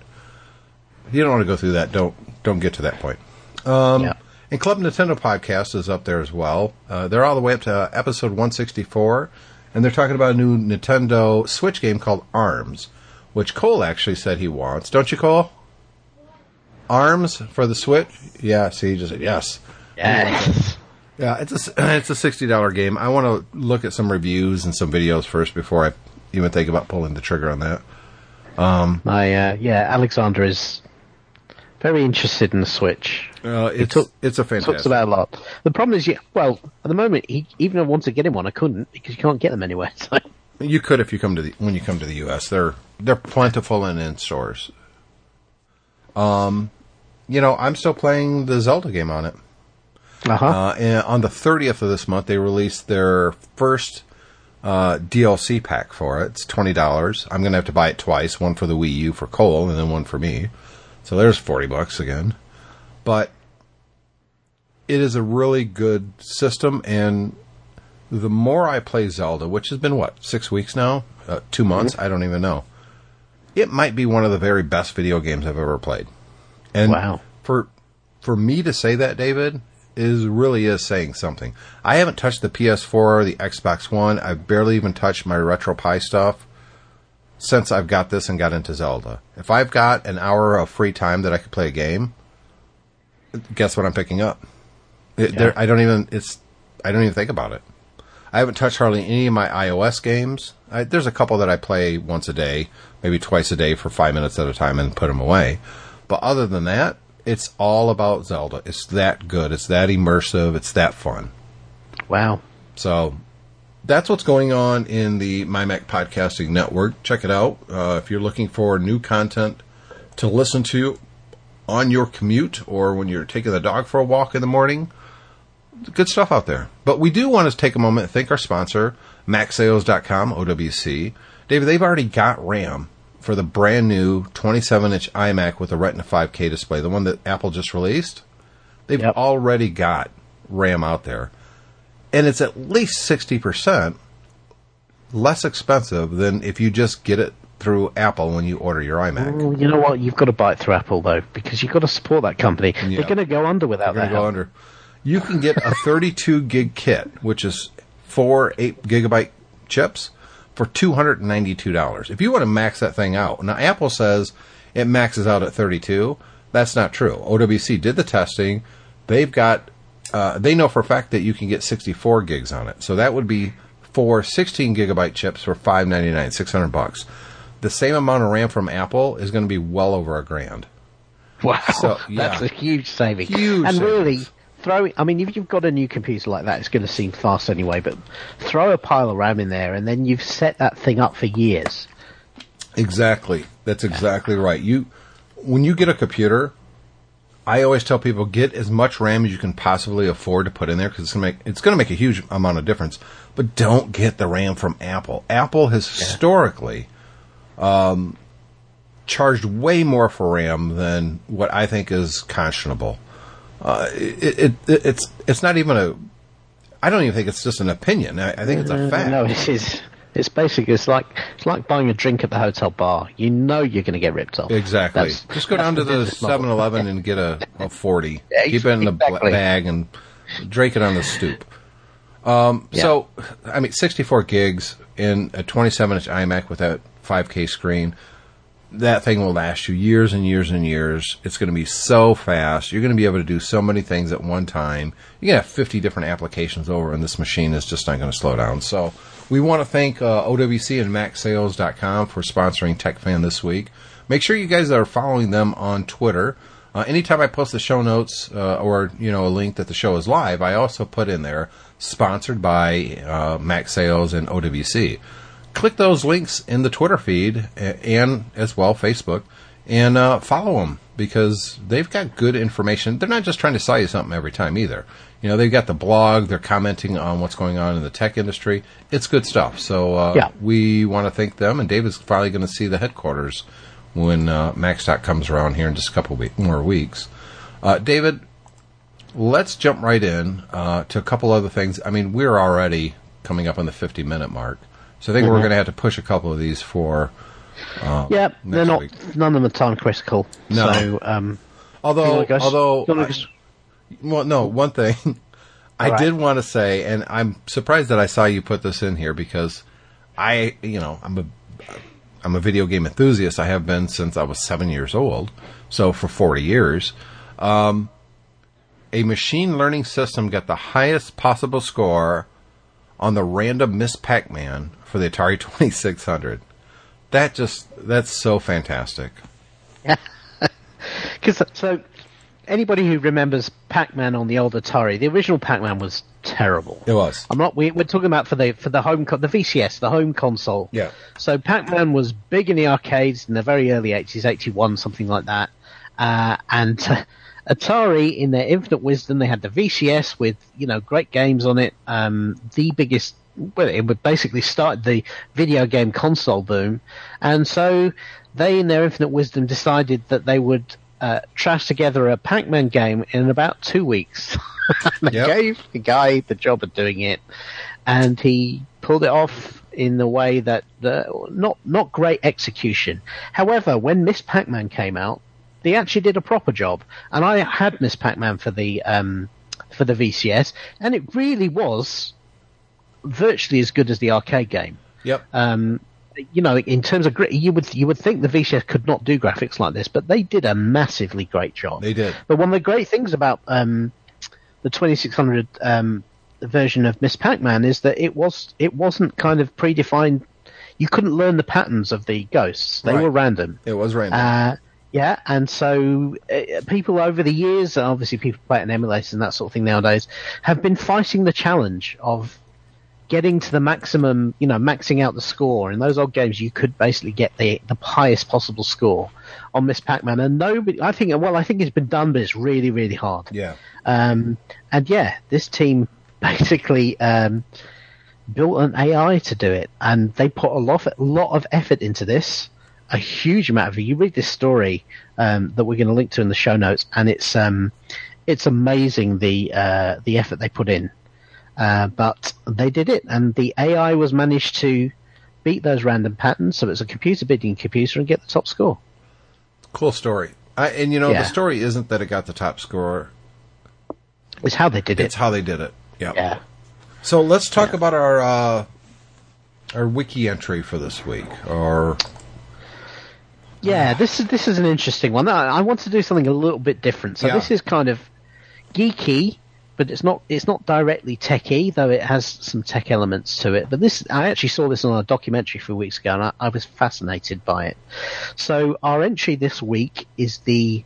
If you don't want to go through that, don't don't get to that point. Um, Yeah. And Club Nintendo podcast is up there as well. Uh, they're all the way up to episode 164, and they're talking about a new Nintendo Switch game called Arms, which Cole actually said he wants. Don't you, Cole? Arms for the Switch? Yeah. See, he just said yes. Yes. Yeah, it's a (clears throat) it's a sixty dollar game. I want to look at some reviews and some videos first before I even think about pulling the trigger on that. Um, My uh, yeah, Alexander is very interested in the Switch. Uh, it's took- it's a fantastic. Talks about a lot. The problem is, yeah, well, at the moment, he, even if I wanted to get him one, I couldn't because you can't get them anywhere. (laughs) So You could if you come to the when you come to the U.S. They're they're plentiful and in stores. Um, you know, I'm still playing the Zelda game on it. uh-huh. Uh, and on the 30th of this month, they released their first uh, DLC pack for it. It's twenty dollars. I'm gonna have to buy it twice: one for the Wii U for Cole, and then one for me. So there's forty bucks again. But it is a really good system, and the more I play Zelda, which has been what six weeks now, uh, two months, I don't even know. It might be one of the very best video games I've ever played. And Wow. for for me to say that, David, is really is saying something. I haven't touched the PS4 or the Xbox One. I've barely even touched my retro RetroPie stuff since I've got this and got into Zelda. If I've got an hour of free time that I could play a game, guess what I'm picking up? It, there, I don't even it's I don't even think about it. I haven't touched hardly any of my iOS games. I, there's a couple that I play once a day, maybe twice a day for five minutes at a time, and put them away. But other than that, it's all about Zelda. It's that good. It's that immersive. It's that fun. wow. So, that's what's going on in the MyMac Podcasting Network. Check it out. Uh, if you're looking for new content to listen to on your commute or when you're taking the dog for a walk in the morning, good stuff out there. But we do want to take a moment and thank our sponsor, MacSales.com, OWC. David, they've already got RAM for the brand new 27 inch iMac with a Retina 5K display, the one that Apple just released. They've Yep. already got RAM out there. And it's at least 60% less expensive than if you just get it through Apple when you order your iMac. Well, you know what? You've got to bite through Apple though, because you've got to support that company. Yeah. They're going to go under without You're that. go under. You can get a 32 gig kit, which is four eight gigabyte chips, for two hundred and ninety two dollars. If you want to max that thing out, now Apple says it maxes out at 32. That's not true. OWC did the testing. They've got. Uh, they know for a fact that you can get 64 gigs on it. So that would be four 16 gigabyte chips for 599, 600 bucks. The same amount of RAM from Apple is going to be well over a grand. Wow, So, yeah. that's a huge saving. Huge and really, throwing. I mean, if you've got a new computer like that, it's going to seem fast anyway. But throw a pile of RAM in there, and then you've set that thing up for years. Exactly. That's exactly right. You when you get a computer, I always tell people get as much RAM as you can possibly afford to put in there because it's gonna make it's gonna make a huge amount of difference. But don't get the RAM from Apple. Apple has historically um, charged way more for RAM than what I think is conscionable. Uh, it, it, it it's it's not even a. I don't even think it's just an opinion. I, I think it's a fact. No, it is. It's basically it's like it's like buying a drink at the hotel bar. You know you're going to get ripped off. Exactly. That's- Just go down to the business model. 7 Eleven and get a, a 40. (laughs) Yeah, Keep it in the exactly. bag and drink it on the stoop. Um, Yeah. So, I mean, 64 gigs in a 27 inch iMac with that 5K screen. That thing will last you years and years and years. It's going to be so fast. You're going to be able to do so many things at one time. You can have 50 different applications over, and this machine is just not going to slow down. So, we want to thank uh, OWC and MacSales.com for sponsoring TechFan this week. Make sure you guys are following them on Twitter. Uh, anytime I post the show notes uh, or you know a link that the show is live, I also put in there sponsored by uh, Sales and OWC. Click those links in the Twitter feed and as well Facebook, and uh, follow them because they've got good information. They're not just trying to sell you something every time either. You know, they've got the blog. They're commenting on what's going on in the tech industry. It's good stuff. So uh, Yeah. we want to thank them. And David's finally going to see the headquarters when uh, MaxDoc comes around here in just a couple week, more weeks. Uh, David, let's jump right in uh, to a couple other things. I mean, we're already coming up on the 50 minute mark. So I think Mm-hmm. we're going to have to push a couple of these for. Yeah, they're not. week. None of them are time critical. No. So, um, Although, go although, I- well, no, one thing (laughs) I right. did want to say, and I'm surprised that I saw you put this in here because I, you know, I'm a, I'm a video game enthusiast. I have been since I was seven years old, so for 40 years. Um, a machine learning system got the highest possible score on the random Miss Pac-Man for the Atari (laughs) 2600. That just that's so fantastic. (laughs) Yeah. Because so anybody who remembers Pac-Man on the old Atari, the original Pac-Man was terrible. It was. I'm not. We, we're talking about for the for the home co- the VCS, the home console. Yeah. So Pac-Man was big in the arcades in the very early 80s, 81, something like that. Uh, and (laughs) Atari, in their infinite wisdom, they had the VCS with you know great games on it. Um, the biggest. Well, it would basically start the video game console boom, and so they, in their infinite wisdom, decided that they would uh, trash together a Pac-Man game in about two weeks. (laughs) they Yep. gave the guy the job of doing it, and he pulled it off in the way that uh, not not great execution. However, when Miss Pac-Man came out, they actually did a proper job, and I had Miss Pac-Man for the um, for the VCS, and it really was virtually as good as the arcade game. Yep. Um, you know, in terms of grit, you would you would think the VCS could not do graphics like this, but they did a massively great job. They did. But one of the great things about um, the 2600 um, version of Miss Pac-Man is that it was it wasn't kind of predefined. You couldn't learn the patterns of the ghosts; they Right. were random. It was random. Uh, yeah, and so uh, people over the years, obviously people play it in emulators and that sort of thing nowadays, have been fighting the challenge of getting to the maximum, you know, maxing out the score. In those old games, you could basically get the the highest possible score on Miss Pac-Man, and nobody. I think, well, I think it's been done, but it's really, really hard. Yeah. Um, and yeah, this team (laughs) basically um, built an AI to do it, and they put a lot, a lot of effort into this. A huge amount of it. You read this story um, that we're going to link to in the show notes, and it's um, it's amazing the uh, the effort they put in. Uh, but they did it, and the AI was managed to beat those random patterns. So it's a computer bidding computer and get the top score. Cool story. I, and you know, Yeah. the story isn't that it got the top score; It's how they did it. it's how they did it. Yep. Yeah. So let's talk about our uh, our wiki entry for this week. Or Yeah, this is this is an interesting one. I, I want to do something a little bit different. So Yeah. this is kind of geeky, but it's not it's not directly techy, though it has some tech elements to it. But this I actually saw this on a documentary a few weeks ago, and I, I was fascinated by it. So our entry this week is the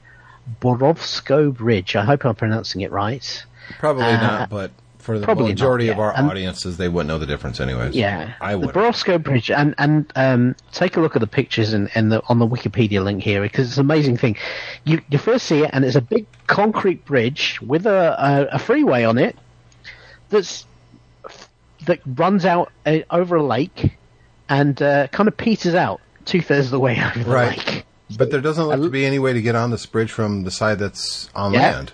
Borovsko Bridge. I hope I'm pronouncing it right. probably Uh, not, but for the probably not, majority of our And- audiences, they wouldn't know the difference, anyways. Yeah, I the would. Borovsko Bridge, and and um, take a look at the pictures and, and the, on the Wikipedia link here because it's an amazing thing. You you first see it, and it's a big concrete bridge with a a, a freeway on it that's that runs out uh, over a lake and uh, kind of peters out two thirds of the way (laughs) over the Right. lake. But there doesn't look to be any way to get on this bridge from the side that's on Yeah. land.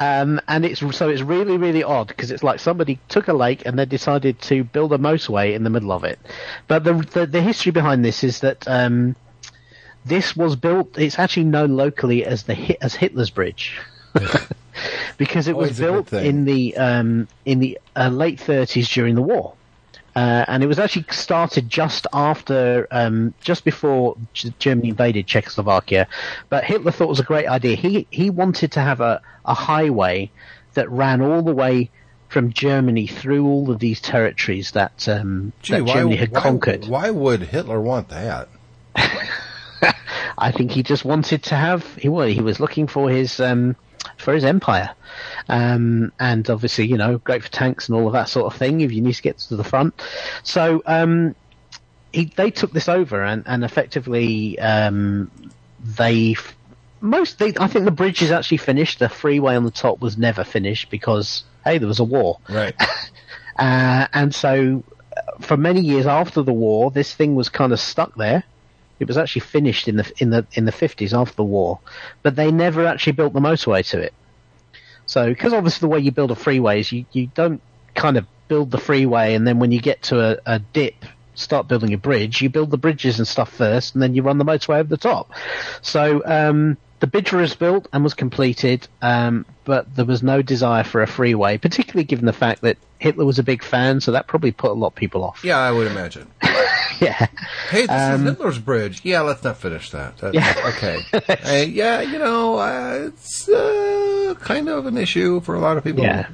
Um, and it's so it's really really odd because it's like somebody took a lake and they decided to build a motorway in the middle of it. But the the, the history behind this is that um, this was built. It's actually known locally as the as Hitler's Bridge. (laughs) (laughs) because it was Always good built in the um, in the uh, late 30s during the war. Uh, and it was actually started just after, um, just before Germany invaded Czechoslovakia. But Hitler thought it was a great idea. He he wanted to have a, a highway that ran all the way from Germany through all of these territories that um, Gee, that why, Germany had why- conquered. Why would Hitler want that? (laughs) I think he just wanted to have he well, he was looking for his um, for his empire, um, and obviously you know great for tanks and all of that sort of thing if you need to get to the front. So um, he they took this over and and effectively um, they most they, I think the bridge is actually finished. The freeway on the top was never finished because hey there was a war. Right. (laughs) Uh, and so, uh, for many years after the war, this thing was kind of stuck there. It was actually finished in the in the in the fifties after the war, but they never actually built the motorway to it. So, because obviously the way you build a freeway is you, you don't kind of build the freeway and then when you get to a, a dip, start building a bridge. You build the bridges and stuff first, and then you run the motorway over the top. So um, the bridge was built and was completed, um, but there was no desire for a freeway, particularly given the fact that Hitler was a big fan, so that probably put a lot of people off. Yeah, I would imagine. (laughs) (laughs) yeah. Hey, this Um, is Hitler's bridge. Yeah, let's not finish that. That- Yeah. Okay. (laughs) Hey, yeah, you know, uh, it's uh, kind of an issue for a lot of people. Yeah,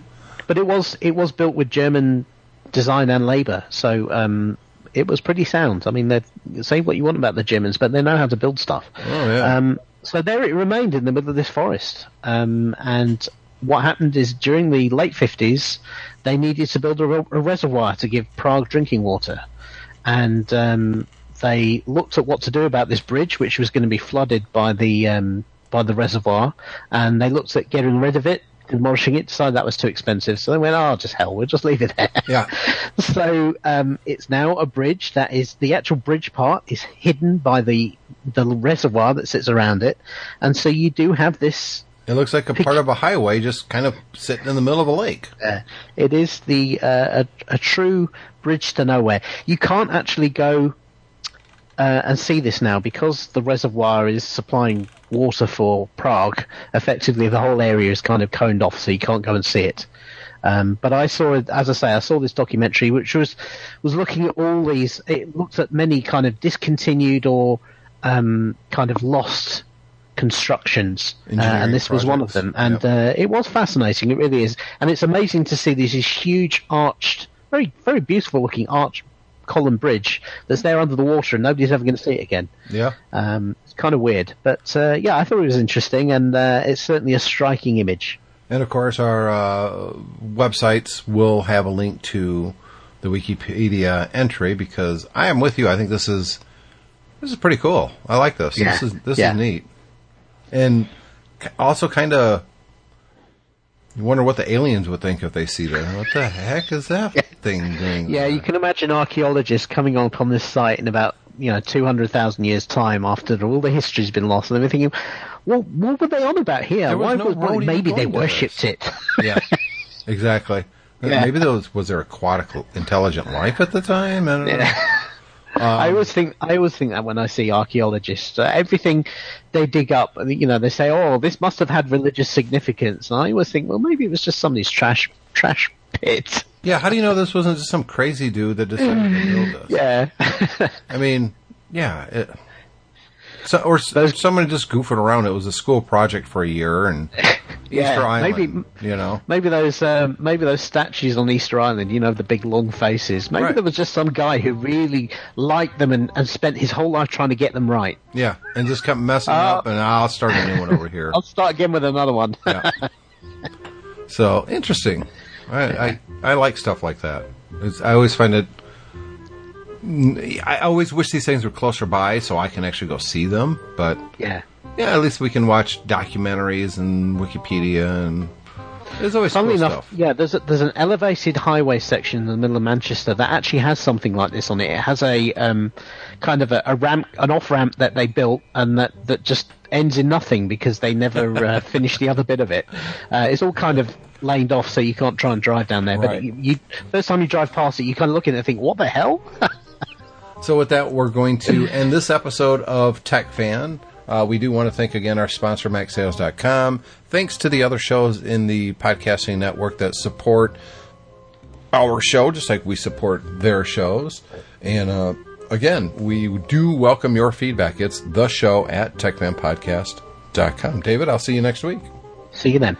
but it was it was built with German design and labour, so um, it was pretty sound. I mean, they say what you want about the Germans, but they know how to build stuff. Oh, yeah. Um, so there it remained in the middle of this forest, um, and what happened is during the late fifties, they needed to build a, re- a reservoir to give Prague drinking water, and um, they looked at what to do about this bridge, which was going to be flooded by the um, by the reservoir, and they looked at getting rid of it, demolishing it. Decided that was too expensive, so they went, "Oh, just hell, we'll just leave it there." Yeah. (laughs) so um, it's now a bridge that is the actual bridge part is hidden by the the reservoir that sits around it, and so you do have this. It looks like a part of a highway just kind of sitting in the middle of a lake. Uh, it is the uh, a, a true bridge to nowhere. You can't actually go uh, and see this now because the reservoir is supplying water for Prague. Effectively, the whole area is kind of coned off, so you can't go and see it. Um, but I saw, as I say, I saw this documentary which was was looking at all these. It looked at many kind of discontinued or um, kind of lost constructions, uh, and this was one of them. And Yep. uh, it was fascinating. It really is, and it's amazing to see these, these huge arched, very very beautiful looking arch column bridge that's there under the water, and nobody's ever going to see it again. Yeah. Um, it's kind of weird, but uh, yeah, I thought it was interesting, and uh, it's certainly a striking image. And of course, our uh, websites will have a link to the Wikipedia entry because I am with you. I think this is this is pretty cool. I like this. Yeah. This is this Yeah. is neat, and also kind of. You wonder what the aliens would think if they see that. What the heck is that thing doing? Yeah, you can imagine archaeologists coming on upon this site in about you know two hundred thousand years' time after all the history's been lost, and they're thinking, "Well, what were they on about here? There was Why no was, well, maybe they worshipped it." (laughs) yeah, exactly. Yeah. Maybe there was was there aquatic intelligent life at the time? I don't know. I always think I always think that when I see archaeologists, uh, everything they dig up, you know, they say, "Oh, this must have had religious significance." And I always think, well, maybe it was just somebody's trash trash pit. Yeah, how do you know this wasn't just some crazy dude that decided to build this? (laughs) Yeah, I mean, yeah. It, so, or or someone just goofing around. It was a school project for a year, and (laughs) Yeah, Easter Island. maybe- you know. maybe those um, maybe those statues on Easter Island, you know, the big long faces. Maybe Right. there was just some guy who really liked them and, and spent his whole life trying to get them right. Yeah, and just kept messing Uh, up, and I'll start a new one over here. (laughs) I'll start again with another one. Yeah. (laughs) So interesting. I, I I like stuff like that. It's, I always find it. I always wish these things were closer by so I can actually go see them. But yeah. yeah, at least we can watch documentaries and Wikipedia, and there's always Funnily cool enough, stuff. yeah, there's a, there's an elevated highway section in the middle of Manchester that actually has something like this on it. It has a um, kind of a, a ramp, an off ramp that they built, and that, that just ends in nothing because they never uh, (laughs) finished the other bit of it. Uh, it's all kind of laned off, so you can't try and drive down there. Right. But you, you, first time you drive past it, you kind of look at it and think, "What the hell?" (laughs) So with that, we're going to end this episode of Tech Fan. Uh, we do want to thank again our sponsor, MacSales.com. Thanks to the other shows in the podcasting network that support our show, just like we support their shows. And uh, again, we do welcome your feedback. It's the show at TechFanPodcast.com. David, I'll see you next week. See you then.